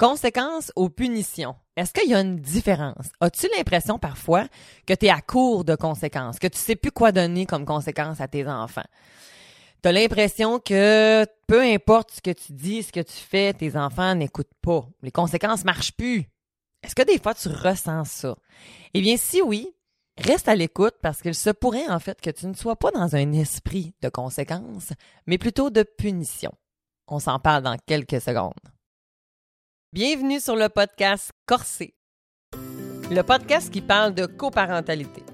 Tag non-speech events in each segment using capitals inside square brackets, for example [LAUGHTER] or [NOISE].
Conséquences aux punitions. Est-ce qu'il y a une différence? As-tu l'impression parfois que tu es à court de conséquences, que tu sais plus quoi donner comme conséquence à tes enfants? Tu l'impression que peu importe ce que tu dis, ce que tu fais, tes enfants n'écoutent pas. Les conséquences marchent plus. Est-ce que des fois tu ressens ça? Eh bien, si oui, reste à l'écoute parce qu'il se pourrait en fait que tu ne sois pas dans un esprit de conséquences, mais plutôt de punition. On s'en parle dans quelques secondes. Bienvenue sur le podcast Corsé, le podcast qui parle de coparentalité.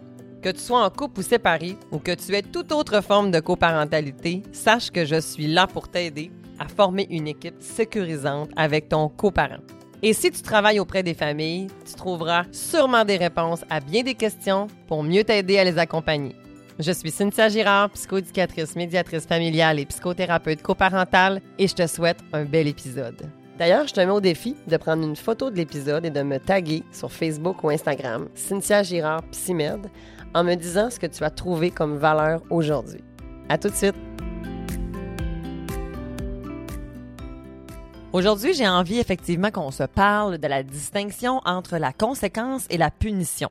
Que tu sois en couple ou séparé ou que tu aies toute autre forme de coparentalité, sache que je suis là pour t'aider à former une équipe sécurisante avec ton coparent. Et si tu travailles auprès des familles, tu trouveras sûrement des réponses à bien des questions pour mieux t'aider à les accompagner. Je suis Cynthia Girard, psychoéducatrice, médiatrice familiale et psychothérapeute coparentale et je te souhaite un bel épisode. D'ailleurs, je te mets au défi de prendre une photo de l'épisode et de me taguer sur Facebook ou Instagram, Cynthia Girard Psymed, en me disant ce que tu as trouvé comme valeur aujourd'hui. À tout de suite! Aujourd'hui, j'ai envie effectivement qu'on se parle de la distinction entre la conséquence et la punition.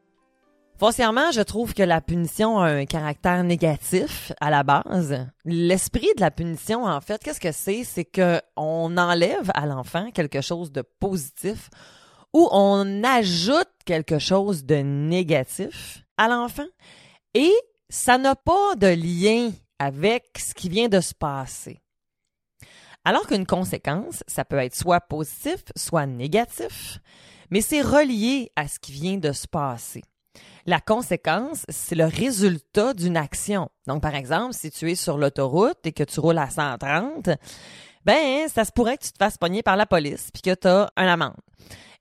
Foncièrement, je trouve que la punition a un caractère négatif à la base. L'esprit de la punition, en fait, qu'est-ce que c'est? C'est que on enlève à l'enfant quelque chose de positif ou on ajoute quelque chose de négatif à l'enfant et ça n'a pas de lien avec ce qui vient de se passer. Alors qu'une conséquence, ça peut être soit positif, soit négatif, mais c'est relié à ce qui vient de se passer. La conséquence, c'est le résultat d'une action. Donc, par exemple, si tu es sur l'autoroute et que tu roules à 130, ben, ça se pourrait que tu te fasses pogner par la police puis que tu as un amende.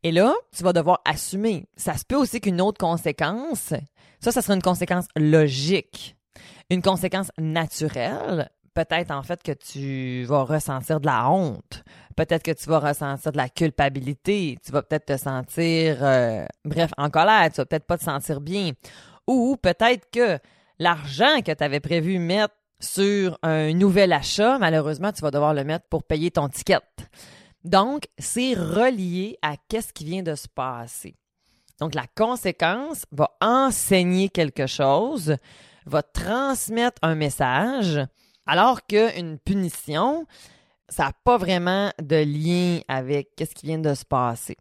Et là, tu vas devoir assumer. Ça se peut aussi qu'une autre conséquence, ça, ça serait une conséquence logique. Une conséquence naturelle, peut-être en fait que tu vas ressentir de la honte, peut-être que tu vas ressentir de la culpabilité, tu vas peut-être te sentir, euh, bref, en colère, tu vas peut-être pas te sentir bien, ou peut-être que l'argent que tu avais prévu mettre sur un nouvel achat, malheureusement, tu vas devoir le mettre pour payer ton ticket. Donc, c'est relié à qu'est-ce qui vient de se passer. Donc, la conséquence va enseigner quelque chose, va transmettre un message, alors qu'une punition, ça n'a pas vraiment de lien avec ce qui vient de se passer.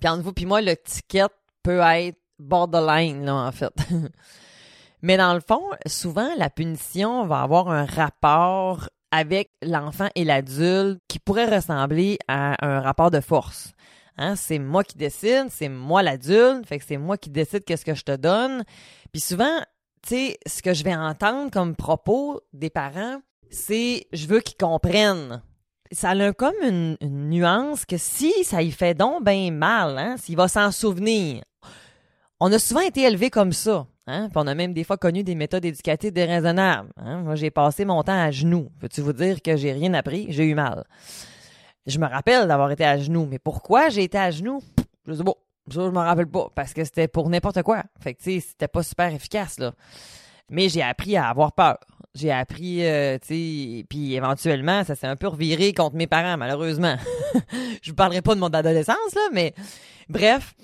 Puis entre vous puis moi, le ticket peut être borderline, là, en fait. [LAUGHS] Mais dans le fond, souvent, la punition va avoir un rapport avec l'enfant et l'adulte qui pourrait ressembler à un rapport de force. Hein, c'est moi qui décide, c'est moi l'adulte, fait que c'est moi qui décide qu'est-ce que je te donne. Puis souvent, tu sais, ce que je vais entendre comme propos des parents, c'est je veux qu'ils comprennent. Ça a comme une, nuance que si ça y fait donc bien mal, hein, s'il va s'en souvenir. On a souvent été élevés comme ça. Hein? on a même des fois connu des méthodes éducatives déraisonnables. Hein? Moi, j'ai passé mon temps à genoux. Veux-tu vous dire que j'ai rien appris? J'ai eu mal. Je me rappelle d'avoir été à genoux. Mais pourquoi j'ai été à genoux? Je sais pas. Je m'en rappelle pas, parce que c'était pour n'importe quoi. Fait que, tu sais, c'était pas super efficace, là. Mais j'ai appris à avoir peur. J'ai appris, euh, tu sais, puis éventuellement, ça s'est un peu reviré contre mes parents, malheureusement. [LAUGHS] je vous parlerai pas de mon adolescence, là, mais bref.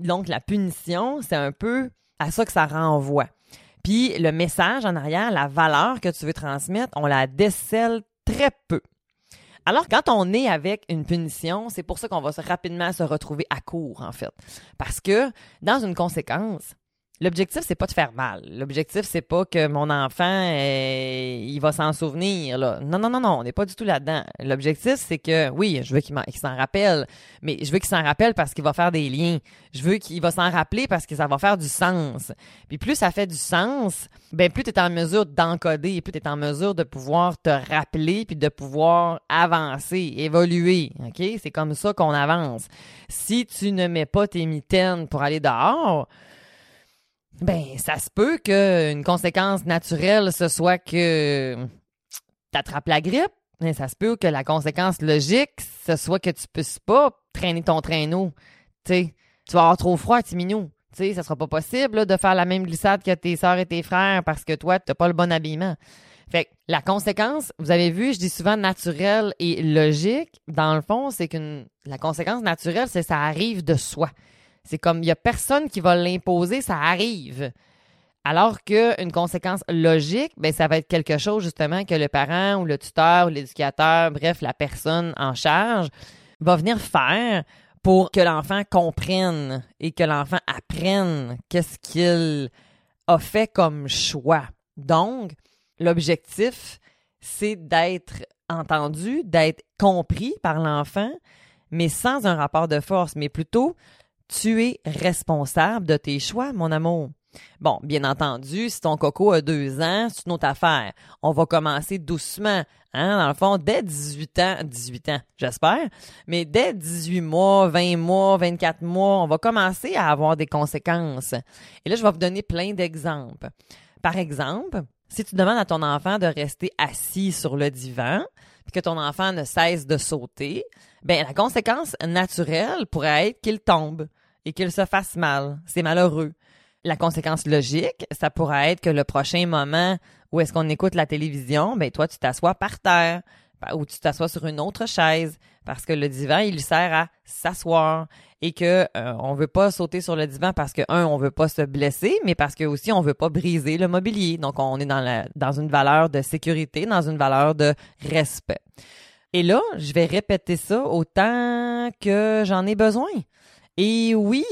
Donc, la punition, c'est un peu à ça que ça renvoie. Puis, le message en arrière, la valeur que tu veux transmettre, on la décèle très peu. Alors, quand on est avec une punition, c'est pour ça qu'on va rapidement se retrouver à court, en fait. Parce que, dans une conséquence, L'objectif, c'est pas de faire mal. L'objectif, c'est pas que mon enfant, euh, il va s'en souvenir. Là. Non, non, non, non, on n'est pas du tout là-dedans. L'objectif, c'est que, oui, je veux qu'il s'en rappelle, mais je veux qu'il s'en rappelle parce qu'il va faire des liens. Je veux qu'il va s'en rappeler parce que ça va faire du sens. Puis plus ça fait du sens, ben plus tu en mesure d'encoder, plus tu en mesure de pouvoir te rappeler puis de pouvoir avancer, évoluer. OK? C'est comme ça qu'on avance. Si tu ne mets pas tes mitaines pour aller dehors, ben, ça se peut qu'une conséquence naturelle, ce soit que tu attrapes la grippe. Mais ça se peut que la conséquence logique, ce soit que tu puisses pas traîner ton traîneau. tu vas avoir trop froid, petit minou. sais, ça sera pas possible de faire la même glissade que tes soeurs et tes frères parce que toi, tu n'as pas le bon habillement. Fait que la conséquence, vous avez vu, je dis souvent naturel et logique. Dans le fond, c'est qu'une la conséquence naturelle, c'est ça arrive de soi. C'est comme il y a personne qui va l'imposer, ça arrive. Alors qu'une conséquence logique, ben ça va être quelque chose justement que le parent ou le tuteur ou l'éducateur, bref, la personne en charge va venir faire pour que l'enfant comprenne et que l'enfant apprenne qu'est-ce qu'il a fait comme choix. Donc, l'objectif, c'est d'être entendu, d'être compris par l'enfant, mais sans un rapport de force, mais plutôt tu es responsable de tes choix, mon amour. Bon, bien entendu, si ton coco a deux ans, c'est une autre affaire. On va commencer doucement, hein, dans le fond, dès 18 ans, 18 ans, j'espère, mais dès 18 mois, 20 mois, 24 mois, on va commencer à avoir des conséquences. Et là, je vais vous donner plein d'exemples. Par exemple, si tu demandes à ton enfant de rester assis sur le divan, puis que ton enfant ne cesse de sauter, ben la conséquence naturelle pourrait être qu'il tombe et qu'il se fasse mal. C'est malheureux. La conséquence logique, ça pourrait être que le prochain moment où est-ce qu'on écoute la télévision, ben toi tu t'assois par terre ou tu t'assois sur une autre chaise parce que le divan il sert à s'asseoir et que euh, on veut pas sauter sur le divan parce que un on veut pas se blesser mais parce que aussi on veut pas briser le mobilier donc on est dans la dans une valeur de sécurité dans une valeur de respect et là je vais répéter ça autant que j'en ai besoin et oui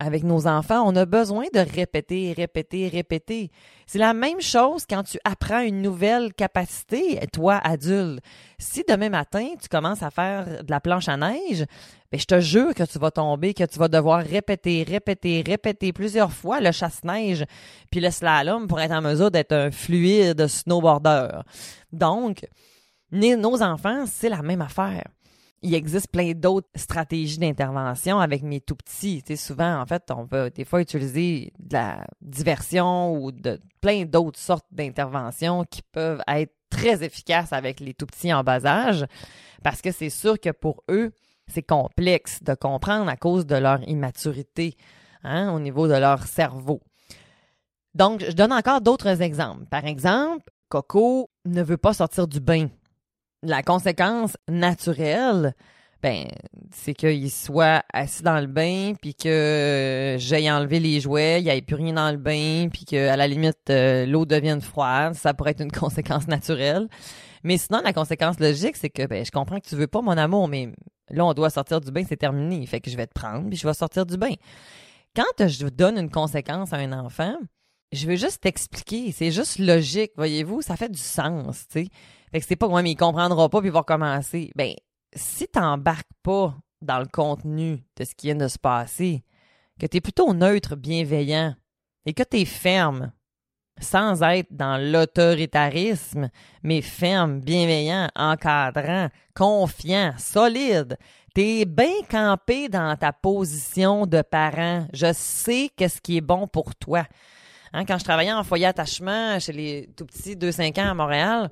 avec nos enfants, on a besoin de répéter, répéter, répéter. C'est la même chose quand tu apprends une nouvelle capacité, toi, adulte. Si demain matin, tu commences à faire de la planche à neige, ben, je te jure que tu vas tomber, que tu vas devoir répéter, répéter, répéter plusieurs fois le chasse-neige, puis le slalom pour être en mesure d'être un fluide snowboarder. Donc, nos enfants, c'est la même affaire il existe plein d'autres stratégies d'intervention avec mes tout petits. Souvent, en fait, on va des fois utiliser de la diversion ou de plein d'autres sortes d'interventions qui peuvent être très efficaces avec les tout petits en bas âge parce que c'est sûr que pour eux, c'est complexe de comprendre à cause de leur immaturité hein, au niveau de leur cerveau. Donc, je donne encore d'autres exemples. Par exemple, Coco ne veut pas sortir du bain la conséquence naturelle, ben, c'est qu'il soit assis dans le bain, puis que euh, j'aille enlevé les jouets, il n'y ait plus rien dans le bain, puis qu'à la limite, euh, l'eau devienne froide. Ça pourrait être une [LAUGHS] conséquence naturelle. Mais sinon, la conséquence logique, c'est que ben, je comprends que tu veux pas mon amour, mais là, on doit sortir du bain, c'est terminé. Fait que je vais te prendre, puis je vais sortir du bain. Quand je donne une conséquence à un enfant, je veux juste t'expliquer. C'est juste logique, voyez-vous, ça fait du sens, tu sais. Fait que c'est pas, moi, mais il comprendra pas puis il va recommencer. Ben, si t'embarques pas dans le contenu de ce qui vient de se passer, que tu es plutôt neutre, bienveillant et que tu es ferme, sans être dans l'autoritarisme, mais ferme, bienveillant, encadrant, confiant, solide. T'es bien campé dans ta position de parent. Je sais qu'est-ce qui est bon pour toi. Hein, quand je travaillais en foyer attachement chez les tout petits 2-5 ans à Montréal,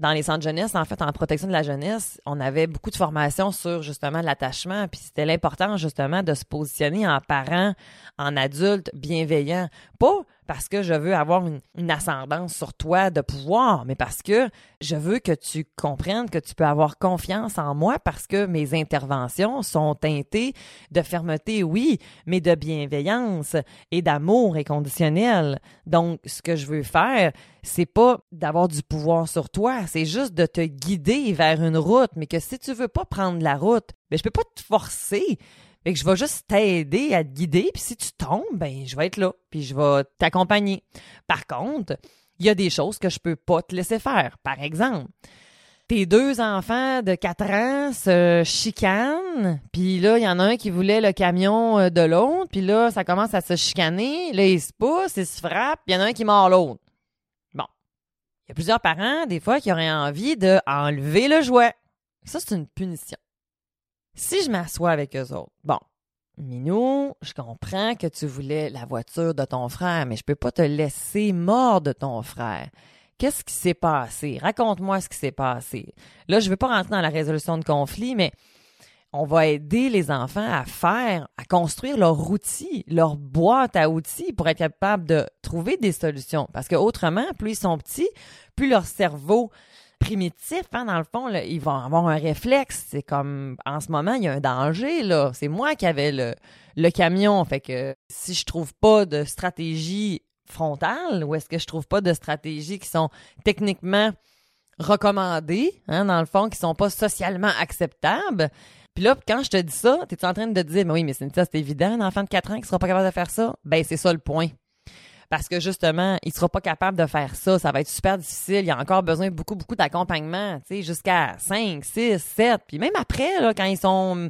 dans les centres jeunesse, en fait, en protection de la jeunesse, on avait beaucoup de formations sur justement l'attachement, puis c'était l'importance justement de se positionner en parent, en adulte bienveillant. Pas parce que je veux avoir une, ascendance sur toi de pouvoir, mais parce que je veux que tu comprennes que tu peux avoir confiance en moi parce que mes interventions sont teintées de fermeté, oui, mais de bienveillance et d'amour inconditionnel. Donc, ce que je veux faire, c'est pas d'avoir du pouvoir sur toi, c'est juste de te guider vers une route, mais que si tu veux pas prendre la route, ben je peux pas te forcer. Fait que je vais juste t'aider à te guider, puis si tu tombes, ben je vais être là, puis je vais t'accompagner. Par contre, il y a des choses que je peux pas te laisser faire. Par exemple, tes deux enfants de 4 ans se chicanent, puis là, il y en a un qui voulait le camion euh, de l'autre, puis là, ça commence à se chicaner, là, ils se poussent, ils se frappent, il y en a un qui mord l'autre. Bon. Il y a plusieurs parents, des fois, qui auraient envie de enlever le jouet. Ça, c'est une punition. Si je m'assois avec eux autres, bon, Minou, je comprends que tu voulais la voiture de ton frère, mais je peux pas te laisser mort de ton frère. Qu'est-ce qui s'est passé? Raconte-moi ce qui s'est passé. Là, je ne veux pas rentrer dans la résolution de conflit, mais on va aider les enfants à faire, à construire leur outil, leur boîte à outils pour être capable de trouver des solutions. Parce que autrement, plus ils sont petits, plus leur cerveau primitif, hein, dans le fond, là, ils vont avoir un réflexe. C'est comme, en ce moment, il y a un danger, là. C'est moi qui avais le, le camion. Fait que si je trouve pas de stratégie frontale, ou est-ce que je trouve pas de stratégies qui sont techniquement recommandées, hein, dans le fond, qui sont pas socialement acceptables, puis là, quand je te dis ça, t'es en train de te dire, mais oui, mais c'est c'est évident, un enfant de 4 ans qui sera pas capable de faire ça? Ben, c'est ça le point. Parce que justement, il sera pas capable de faire ça. Ça va être super difficile. Il a encore besoin de beaucoup, beaucoup d'accompagnement, tu sais, jusqu'à 5, 6, 7. Puis même après, là, quand ils sont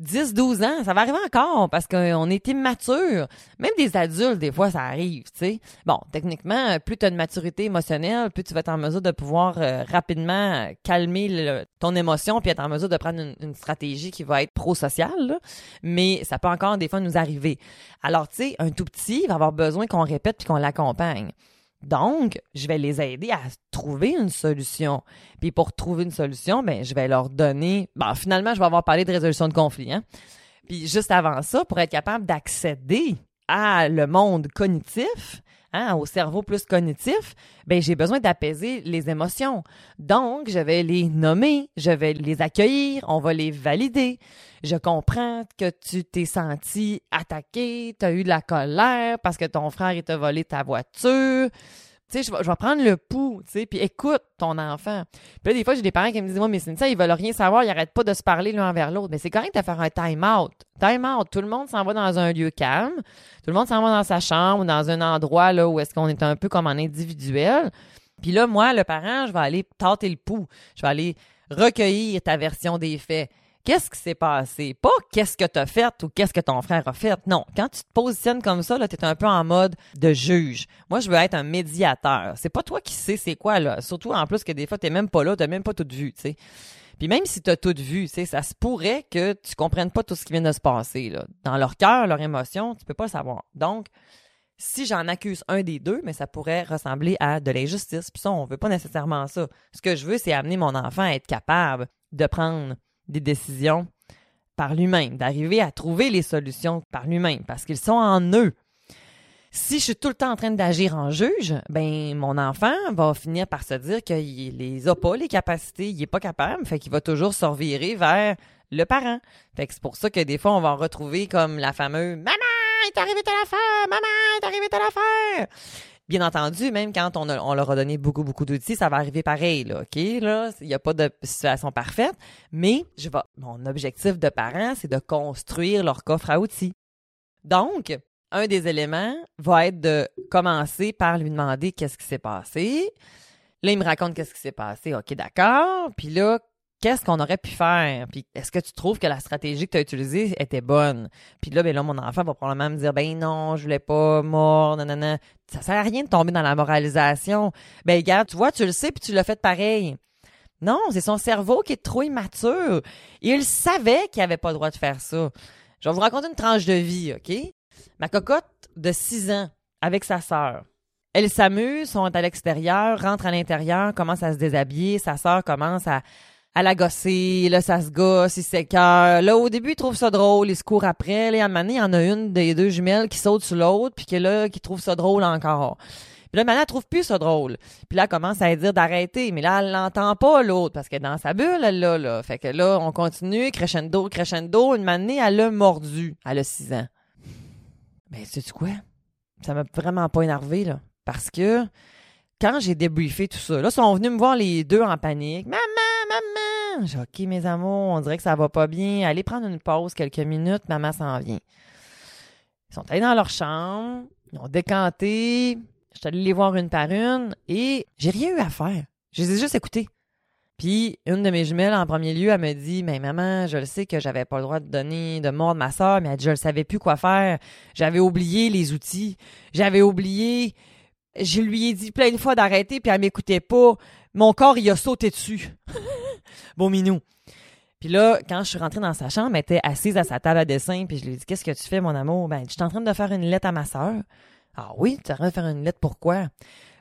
10, 12 ans, ça va arriver encore parce qu'on est immature. Même des adultes, des fois, ça arrive, tu sais. Bon, techniquement, plus tu as une maturité émotionnelle, plus tu vas être en mesure de pouvoir euh, rapidement calmer ton émotion puis être en mesure de prendre une, stratégie qui va être pro-sociale. Mais ça peut encore des fois nous arriver. Alors, tu sais, un tout petit va avoir besoin qu'on répète puis qu'on l'accompagne. Donc, je vais les aider à trouver une solution. Puis pour trouver une solution, ben, je vais leur donner. Bon, finalement, je vais avoir parlé de résolution de conflit. Hein? Puis juste avant ça, pour être capable d'accéder à le monde cognitif, hein, au cerveau plus cognitif, ben j'ai besoin d'apaiser les émotions. Donc, je vais les nommer, je vais les accueillir, on va les valider. Je comprends que tu t'es senti attaqué, tu as eu de la colère parce que ton frère t'a volé ta voiture. Tu sais, je vais, prendre le pouls, tu sais, puis écoute ton enfant. Puis là, des fois, j'ai des parents qui me disent, moi, mais c'est ça, ils veulent rien savoir, ils arrêtent pas de se parler l'un envers l'autre. Mais c'est correct de faire un time-out. Time-out. Tout le monde s'en va dans un lieu calme. Tout le monde s'en va dans sa chambre ou dans un endroit, là, où est-ce qu'on est un peu comme en individuel. Puis là, moi, le parent, je vais aller tâter le pouls. Je vais aller recueillir ta version des faits qu'est-ce qui s'est passé? Pas qu'est-ce que tu as fait ou qu'est-ce que ton frère a fait. Non, quand tu te positionnes comme ça, tu es un peu en mode de juge. Moi, je veux être un médiateur. C'est pas toi qui sais c'est quoi, là. Surtout en plus que des fois, tu même pas là, tu même pas tout vu, tu sais. Puis même si tu as tout vu, ça se pourrait que tu comprennes pas tout ce qui vient de se passer. Là. Dans leur cœur, leur émotion, tu peux pas le savoir. Donc, si j'en accuse un des deux, mais ça pourrait ressembler à de l'injustice. Puis ça, on veut pas nécessairement ça. Ce que je veux, c'est amener mon enfant à être capable de prendre des décisions par lui-même, d'arriver à trouver les solutions par lui-même, parce qu'ils sont en eux. Si je suis tout le temps en train d'agir en juge, ben mon enfant va finir par se dire qu'il les a pas les capacités, il est pas capable, fait qu'il va toujours se revirer vers le parent. Fait que c'est pour ça que des fois on va retrouver comme la fameuse maman, il est arrivé telle affaire, maman, il est arrivé telle affaire. Bien entendu, même quand on, leur a donné beaucoup, beaucoup d'outils, ça va arriver pareil, là, OK? Là, il n'y a pas de situation parfaite, mais je vais, mon objectif de parent, c'est de construire leur coffre à outils. Donc, un des éléments va être de commencer par lui demander qu'est-ce qui s'est passé. Là, il me raconte qu'est-ce qui s'est passé. OK, d'accord. Puis là, qu'est-ce qu'on aurait pu faire? Puis est-ce que tu trouves que la stratégie que tu as utilisée était bonne? Puis là, ben là, mon enfant va probablement me dire, ben non, je voulais pas mordre, nanana. Ça sert à rien de tomber dans la moralisation. Ben, regarde, tu vois, tu le sais, puis tu l'as fait pareil. Non, c'est son cerveau qui est trop immature. Il savait qu'il avait pas le droit de faire ça. Je vais vous raconter une tranche de vie, OK? Ma cocotte de 6 ans avec sa sœur. Elle s'amuse, sont à l'extérieur, rentre à l'intérieur, commence à se déshabiller. Sa sœur commence à, à la gosser, là, ça se gosse, il s'écœure. Là, au début, il trouve ça drôle, il se court après. Là, à un moment il y en a une des deux jumelles qui saute sur l'autre, puis que là, qui trouve ça drôle encore. Puis là, maintenant, elle trouve plus ça drôle. Puis là, elle commence à dire d'arrêter. Mais là, elle l'entend pas, l'autre, parce que dans sa bulle, elle l'a, là. Fait que là, on continue, crescendo, crescendo. Une année, elle l'a mordu. Elle a six ans. Ben, sais-tu quoi? Ça m'a vraiment pas énervé, là. Parce que quand j'ai débriefé tout ça, là, ils sont venus me voir les deux en panique. Maman, maman! J'ai OK, mes amours, on dirait que ça va pas bien. Allez prendre une pause quelques minutes, maman s'en vient. Ils sont allés dans leur chambre, ils ont décanté. Je suis allée les voir une par une et j'ai rien eu à faire. Je les ai juste écoutés. Puis une de mes jumelles en premier lieu, elle me dit "Mais maman, je le sais que j'avais pas le droit de donner de mordre ma soeur, mais elle dit, je ne savais plus quoi faire. J'avais oublié les outils. J'avais oublié je lui ai dit plein de fois d'arrêter, puis elle m'écoutait pas. Mon corps, il a sauté dessus. [LAUGHS] bon minou. Puis là, quand je suis rentrée dans sa chambre, elle était assise à sa table à dessin, puis je lui ai dit Qu'est-ce que tu fais, mon amour? Ben, je suis en train de faire une lettre à ma sœur. Ah oui, tu es en train de faire une lettre pourquoi?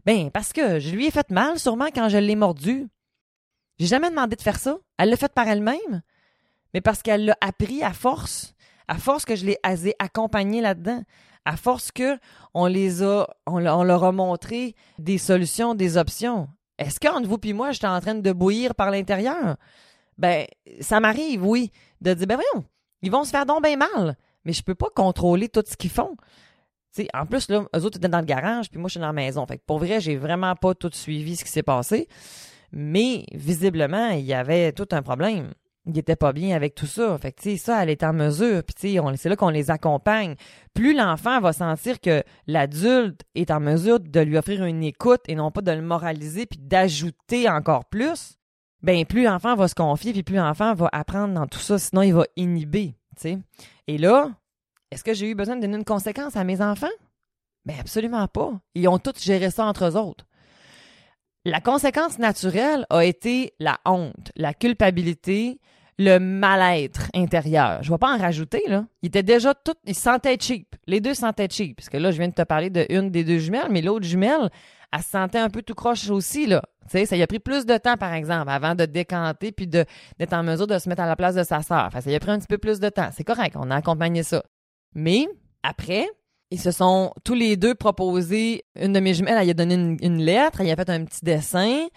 Ben, parce que je lui ai fait mal, sûrement, quand je l'ai mordu. J'ai jamais demandé de faire ça. Elle l'a fait par elle-même. Mais parce qu'elle l'a appris à force, à force que je l'ai accompagné là-dedans, à force que on les a, on, leur a montré des solutions, des options. Est-ce qu'entre vous et moi, j'étais en train de bouillir par l'intérieur? Ben, ça m'arrive, oui, de dire, ben voyons, ils vont se faire donc bien mal, mais je peux pas contrôler tout ce qu'ils font. en plus, là, eux autres étaient dans le garage, puis moi, je suis dans la maison. Fait pour vrai, j'ai vraiment pas tout suivi ce qui s'est passé. Mais visiblement, il y avait tout un problème. Il était pas bien avec tout ça. Fait ça, elle est en mesure. Puis, c'est là qu'on les accompagne. Plus l'enfant va sentir que l'adulte est en mesure de lui offrir une écoute et non pas de le moraliser puis d'ajouter encore plus, ben plus l'enfant va se confier puis plus l'enfant va apprendre dans tout ça. Sinon, il va inhiber. Et là, est-ce que j'ai eu besoin de donner une conséquence à mes enfants? Ben absolument pas. Ils ont tous géré ça entre eux autres. La conséquence naturelle a été la honte, la culpabilité, le mal-être intérieur. Je vais pas en rajouter, là. Ils étaient déjà tous, ils se sentaient cheap. Les deux se sentaient cheap. Parce que là, je viens de te parler de une des deux jumelles, mais l'autre jumelle, elle se sentait un peu tout croche aussi, là. Tu sais, ça y a pris plus de temps, par exemple, avant de décanter puis de, d'être en mesure de se mettre à la place de sa sœur. Enfin, ça y a pris un petit peu plus de temps. C'est correct, on a accompagné ça. Mais, après, ils se sont tous les deux proposés. Une de mes jumelles, elle a donné une, lettre, elle a fait un petit dessin.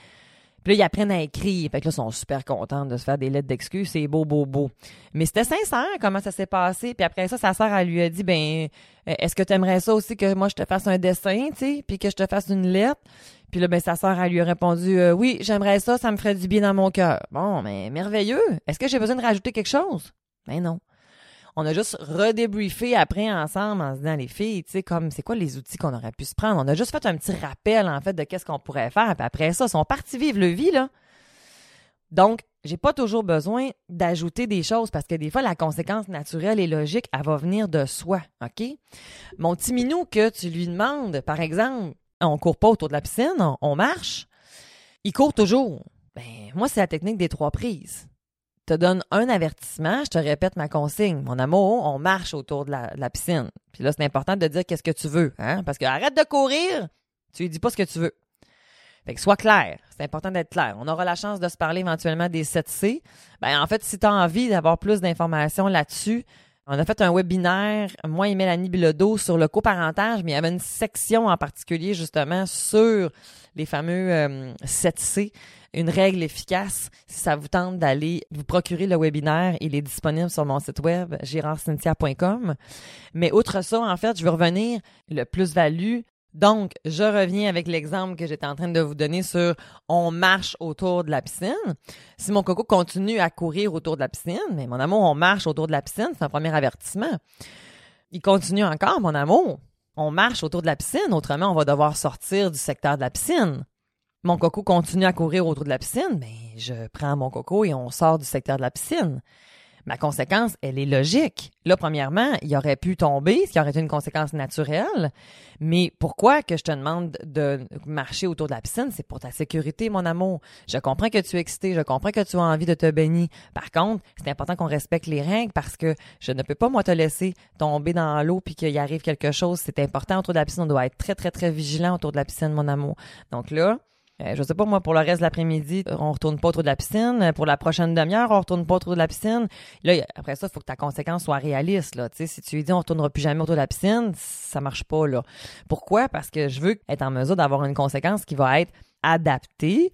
Puis là, ils apprennent à écrire. Fait que là, ils sont super contents de se faire des lettres d'excuses. C'est beau, beau, beau. Mais c'était sincère comment ça s'est passé. Puis après ça, sa sœur, elle lui a dit, ben, euh, est-ce que tu aimerais ça aussi que moi, je te fasse un dessin, tu sais, puis que je te fasse une lettre? Puis là, ben, sa sœur, elle lui a répondu, euh, oui, j'aimerais ça, ça me ferait du bien dans mon cœur. Bon, mais merveilleux. Est-ce que j'ai besoin de rajouter quelque chose? Ben non on a juste redébriefé après ensemble en se disant les filles, tu sais, comme c'est quoi les outils qu'on aurait pu se prendre? On a juste fait un petit rappel en fait de qu'est-ce qu'on pourrait faire. Puis après ça, ils sont partis vivre le vie là. Donc, j'ai pas toujours besoin d'ajouter des choses parce que des fois, la conséquence naturelle et logique, elle va venir de soi, OK? Mon petit minou que tu lui demandes, par exemple, on court pas autour de la piscine, on, marche, il court toujours. Ben, moi, c'est la technique des trois prises te donne un avertissement, je te répète ma consigne. Mon amour, on marche autour de la, piscine. Puis là, c'est important de dire qu'est-ce que tu veux, hein? Parce que arrête de courir, tu lui dis pas ce que tu veux. Fait que sois clair. C'est important d'être clair. On aura la chance de se parler éventuellement des 7C. Ben, en fait, si tu as envie d'avoir plus d'informations là-dessus, on a fait un webinaire, moi et Mélanie Bilodeau, sur le coparentage, mais il y avait une section en particulier justement sur les fameux 7C. Euh, une règle efficace. Si ça vous tente d'aller vous procurer le webinaire, il est disponible sur mon site web girardcynthia.com. Mais outre ça, en fait, je veux revenir le plus-value. Donc, je reviens avec l'exemple que j'étais en train de vous donner sur on marche autour de la piscine. Si mon coco continue à courir autour de la piscine, mais mon amour, on marche autour de la piscine, c'est un premier avertissement. Il continue encore, mon amour. On marche autour de la piscine, autrement, on va devoir sortir du secteur de la piscine mon coco continue à courir autour de la piscine, mais je prends mon coco et on sort du secteur de la piscine. Ma conséquence, elle est logique. Là, premièrement, il aurait pu tomber, ce qui aurait été une conséquence naturelle. Mais pourquoi que je te demande de marcher autour de la piscine? C'est pour ta sécurité, mon amour. Je comprends que tu es excité, je comprends que tu as envie de te baigner. Par contre, c'est important qu'on respecte les règles parce que je ne peux pas, moi, te laisser tomber dans l'eau puis qu'il arrive quelque chose. C'est important autour de la piscine. On doit être très, très, très vigilant autour de la piscine, mon amour. Donc là, euh, je sais pas, moi, pour le reste de l'après-midi, on retourne pas autour de la piscine. Pour la prochaine demi-heure, on retourne pas autour de la piscine. Là, après ça, il faut que ta conséquence soit réaliste. Là. si tu lui dis on retournera plus jamais autour de la piscine, ça marche pas. là. Pourquoi? Parce que je veux être en mesure d'avoir une conséquence qui va être adaptée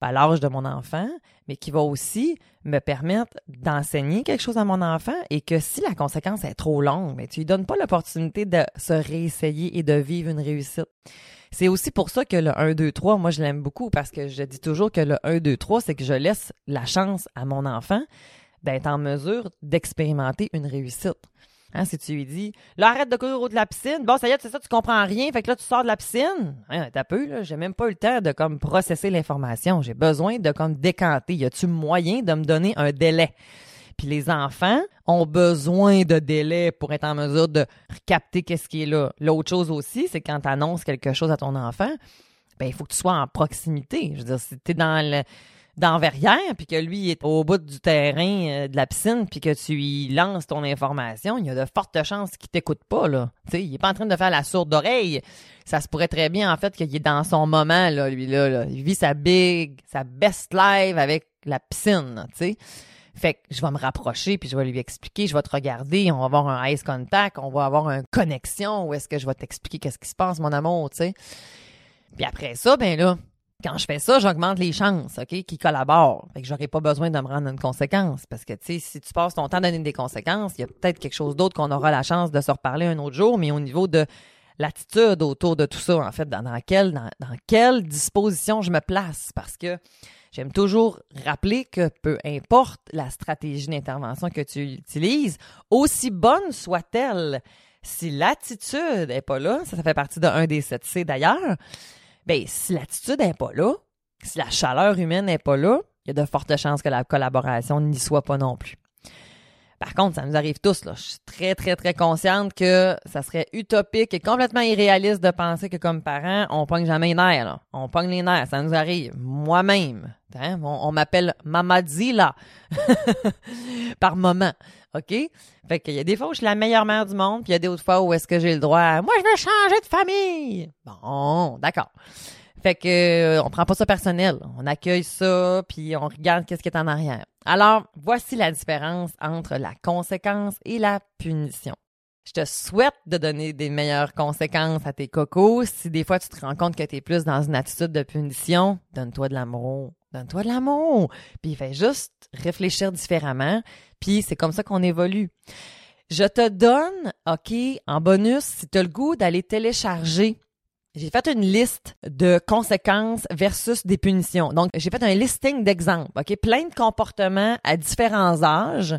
à l'âge de mon enfant, mais qui va aussi me permettre d'enseigner quelque chose à mon enfant et que si la conséquence est trop longue, mais tu lui donnes pas l'opportunité de se réessayer et de vivre une réussite. C'est aussi pour ça que le 1, 2, 3, moi, je l'aime beaucoup parce que je dis toujours que le 1, 2, 3, c'est que je laisse la chance à mon enfant d'être en mesure d'expérimenter une réussite. Hein, si tu lui dis, là, arrête de courir au de la piscine. Bon, ça y est, c'est ça, tu comprends rien. Fait que là, tu sors de la piscine. Hein, T'as peu, là. J'ai même pas eu le temps de, comme, processer l'information. J'ai besoin de, comme, décanter. Y a-tu moyen de me donner un délai? Puis les enfants ont besoin de délai pour être en mesure de capter qu'est-ce qui est là. L'autre chose aussi, c'est quand tu annonces quelque chose à ton enfant, ben il faut que tu sois en proximité. Je veux dire, si tu es dans le dans Verrières, puis que lui est au bout du terrain euh, de la piscine, puis que tu lui lances ton information, il y a de fortes chances qu'il t'écoute pas, là. sais, il est pas en train de faire la sourde oreille. Ça se pourrait très bien, en fait, qu'il est dans son moment, là, lui, là, là. Il vit sa big, sa best life avec la piscine, tu sais. Fait que je vais me rapprocher, puis je vais lui expliquer, je vais te regarder, on va avoir un ice contact, on va avoir une connexion, où est-ce que je vais t'expliquer qu'est-ce qui se passe, mon amour, tu sais. Puis après ça, ben là, quand je fais ça, j'augmente les chances, OK, qui collaborent. Fait que j'aurai pas besoin de me rendre une conséquence. Parce que, tu sais, si tu passes ton temps à donner des conséquences, il y a peut-être quelque chose d'autre qu'on aura la chance de se reparler un autre jour, mais au niveau de l'attitude autour de tout ça, en fait, dans, dans, quelle, dans, dans quelle disposition je me place? Parce que j'aime toujours rappeler que peu importe la stratégie d'intervention que tu utilises, aussi bonne soit-elle, si l'attitude est pas là, ça, ça fait partie de un des 7C d'ailleurs, ben si l'attitude n'est pas là, si la chaleur humaine n'est pas là, il y a de fortes chances que la collaboration n'y soit pas non plus. Par contre, ça nous arrive tous. Là. Je suis très, très, très consciente que ça serait utopique et complètement irréaliste de penser que comme parents, on pogne jamais les nerfs. Là. On pogne les nerfs, ça nous arrive. Moi-même. Hein? On, m'appelle Mamadila [LAUGHS] par moment. OK? Fait qu'il y a des fois où je suis la meilleure mère du monde, puis il y a d'autres fois où est-ce que j'ai le droit Moi, je veux changer de famille! Bon, d'accord. Fait que euh, on prend pas ça personnel. On accueille ça, puis on regarde qu'est-ce qui est en arrière. Alors, voici la différence entre la conséquence et la punition. Je te souhaite de donner des meilleures conséquences à tes cocos. Si des fois tu te rends compte que tu es plus dans une attitude de punition, donne-toi de l'amour. Donne-toi de l'amour. Puis fais juste réfléchir différemment. Puis c'est comme ça qu'on évolue. Je te donne, OK, en bonus, si tu as le goût d'aller télécharger j'ai fait une liste de conséquences versus des punitions. Donc, j'ai fait un listing d'exemples, OK? Plein de comportements à différents âges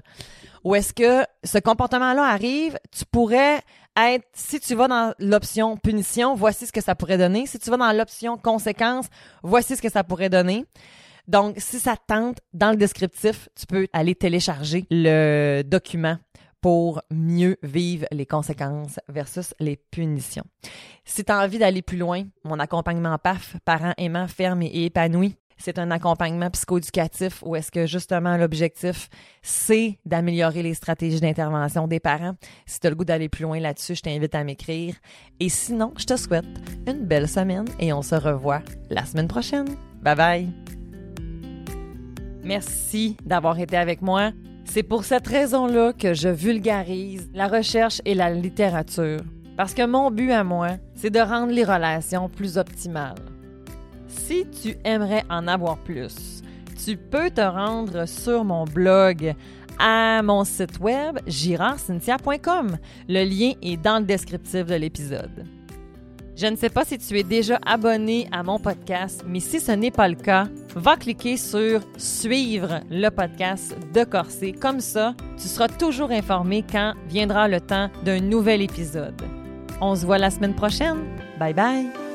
où est-ce que ce comportement-là arrive, tu pourrais être, si tu vas dans l'option punition, voici ce que ça pourrait donner. Si tu vas dans l'option conséquences, voici ce que ça pourrait donner. Donc, si ça tente, dans le descriptif, tu peux aller télécharger le document pour mieux vivre les conséquences versus les punitions. Si tu as envie d'aller plus loin, mon accompagnement PAF, parents aimants, fermes et épanouis, c'est un accompagnement psychoéducatif où est-ce que justement l'objectif, c'est d'améliorer les stratégies d'intervention des parents. Si tu as le goût d'aller plus loin là-dessus, je t'invite à m'écrire. Et sinon, je te souhaite une belle semaine et on se revoit la semaine prochaine. Bye bye! Merci d'avoir été avec moi. C'est pour cette raison-là que je vulgarise la recherche et la littérature. Parce que mon but à moi, c'est de rendre les relations plus optimales. Si tu aimerais en avoir plus, tu peux te rendre sur mon blog à mon site web girardcynthia.com. Le lien est dans le descriptif de l'épisode. Je ne sais pas si tu es déjà abonné à mon podcast, mais si ce n'est pas le cas, va cliquer sur Suivre le podcast de Corset. Comme ça, tu seras toujours informé quand viendra le temps d'un nouvel épisode. On se voit la semaine prochaine. Bye bye!